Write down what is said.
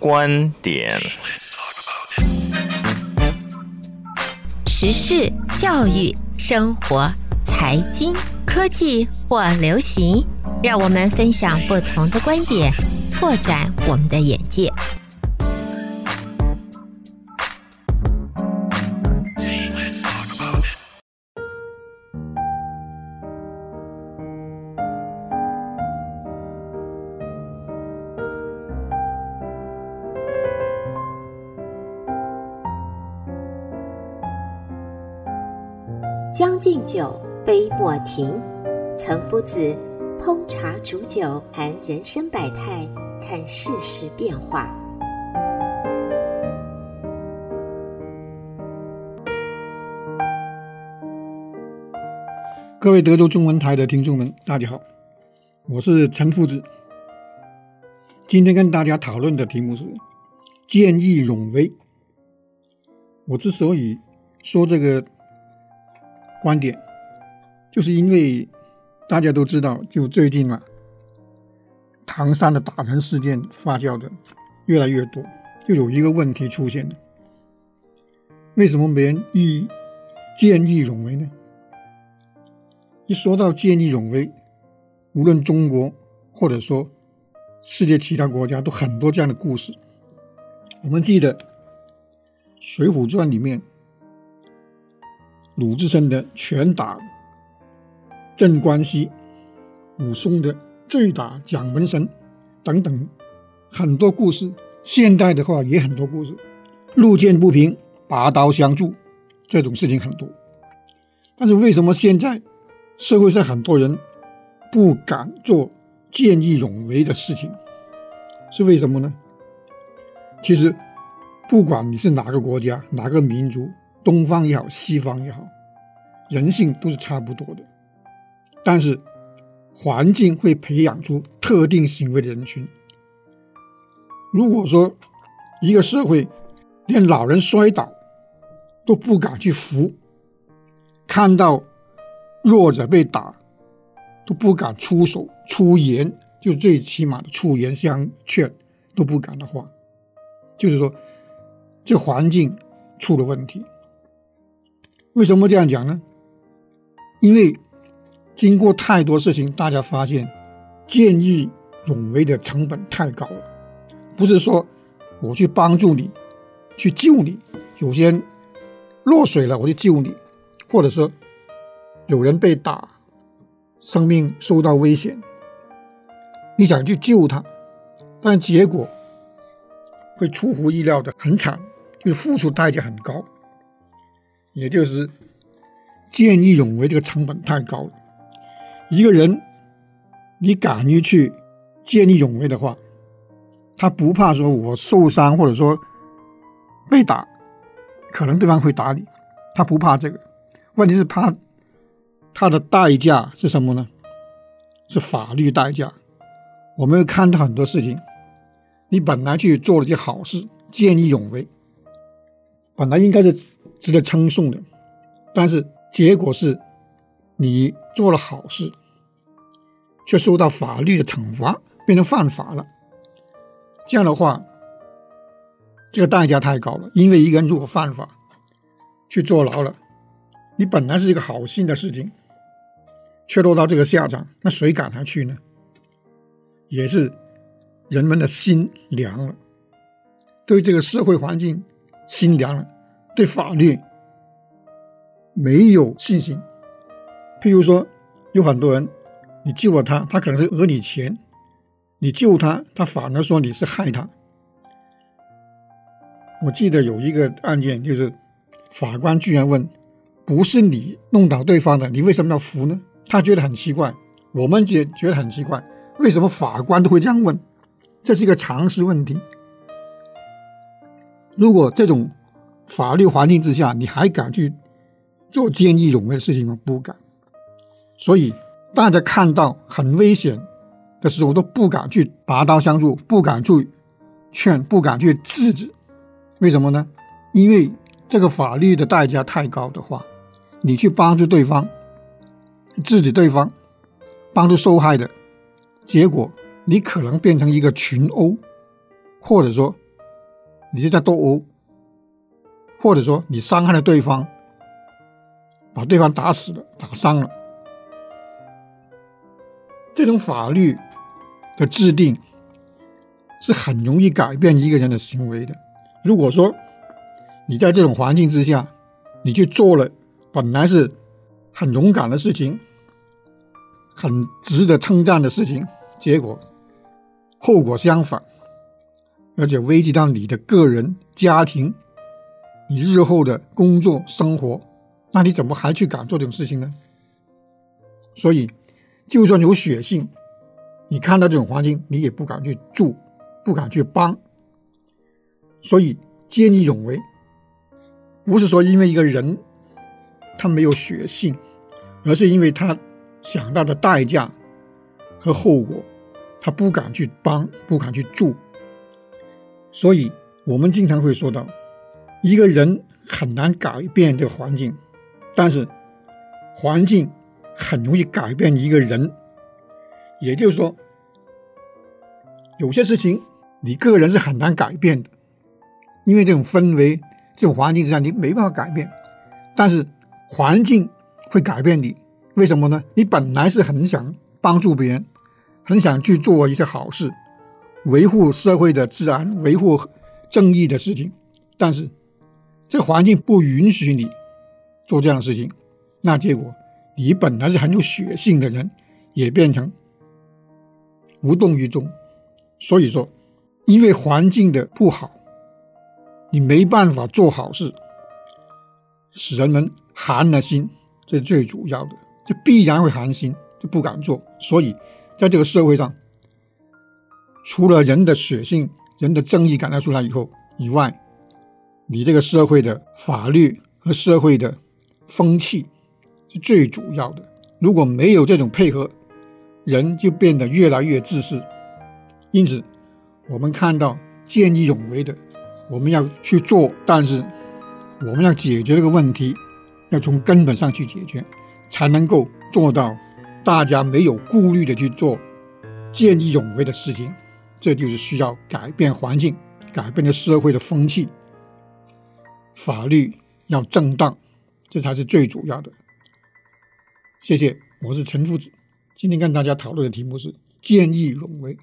观点、时事、教育、生活、财经、科技或流行，让我们分享不同的观点，拓展我们的眼界。将进酒，杯莫停。岑夫子烹茶煮酒，谈人生百态，看世事变化。各位德州中文台的听众们，大家好，我是岑夫子。今天跟大家讨论的题目是见义勇为。我之所以说这个。观点，就是因为大家都知道，就最近嘛，唐山的打人事件发酵的越来越多，就有一个问题出现了：为什么没人以见义勇为呢？一说到见义勇为，无论中国或者说世界其他国家，都很多这样的故事。我们记得《水浒传》里面。鲁智深的拳打镇关西，武松的醉打蒋门神，等等，很多故事。现代的话也很多故事，路见不平拔刀相助，这种事情很多。但是为什么现在社会上很多人不敢做见义勇为的事情？是为什么呢？其实，不管你是哪个国家、哪个民族。东方也好，西方也好，人性都是差不多的，但是环境会培养出特定行为的人群。如果说一个社会连老人摔倒都不敢去扶，看到弱者被打都不敢出手出言，就最起码的出言相劝都不敢的话，就是说这环境出了问题。为什么这样讲呢？因为经过太多事情，大家发现见义勇为的成本太高了。不是说我去帮助你，去救你，有些人落水了，我去救你，或者说有人被打，生命受到危险，你想去救他，但结果会出乎意料的很惨，就是付出代价很高。也就是见义勇为这个成本太高了。一个人，你敢于去见义勇为的话，他不怕说我受伤或者说被打，可能对方会打你，他不怕这个。问题是怕他的代价是什么呢？是法律代价。我们会看到很多事情，你本来去做了件好事，见义勇为，本来应该是。值得称颂的，但是结果是，你做了好事，却受到法律的惩罚，变成犯法了。这样的话，这个代价太高了。因为一个人如果犯法，去坐牢了，你本来是一个好心的事情，却落到这个下场，那谁敢还去呢？也是人们的心凉了，对这个社会环境心凉了。对法律没有信心，譬如说，有很多人，你救了他，他可能是讹你钱；你救他，他反而说你是害他。我记得有一个案件，就是法官居然问：“不是你弄倒对方的，你为什么要扶呢？”他觉得很奇怪，我们也觉得很奇怪，为什么法官都会这样问？这是一个常识问题。如果这种法律环境之下，你还敢去做见义勇为的事情吗？不敢。所以大家看到很危险的时候，都不敢去拔刀相助，不敢去劝，不敢去制止。为什么呢？因为这个法律的代价太高的话，你去帮助对方，制止对方，帮助受害的，结果你可能变成一个群殴，或者说你就在斗殴，或者说你伤害了对方，把对方打死了、打伤了，这种法律的制定是很容易改变一个人的行为的。如果说你在这种环境之下，你去做了本来是很勇敢的事情，很值得称赞的事情，结果后果相反，而且危及到你的个人、家庭，你日后的工作、生活，那你怎么还去敢做这种事情呢？所以，就算有血性，你看到这种环境，你也不敢去助，不敢去帮。所以，见义勇为，不是说因为一个人他没有血性，而是因为他想到的代价和后果，他不敢去帮，不敢去助。所以，我们经常会说到，一个人很难改变这个环境，但是环境很容易改变一个人。也就是说，有些事情你个人是很难改变的，因为这种氛围、这种环境之下，你没办法改变。但是环境会改变你，为什么呢？你本来是很想帮助别人，很想去做一些好事。维护社会的治安、维护正义的事情，但是这环境不允许你做这样的事情，那结果你本来是很有血性的人，也变成无动于衷。所以说，因为环境的不好，你没办法做好事，使人们寒了心，这是最主要的，这必然会寒心，就不敢做。所以，在这个社会上。除了人的血性、人的正义感要出来以后以外，你这个社会的法律和社会的风气是最主要的。如果没有这种配合，人就变得越来越自私。因此，我们看到见义勇为的，我们要去做，但是我们要解决这个问题，要从根本上去解决，才能够做到大家没有顾虑的去做见义勇为的事情。这就是需要改变环境，改变的社会的风气，法律要正当，这才是最主要的。谢谢，我是陈夫子，今天跟大家讨论的题目是见义勇为。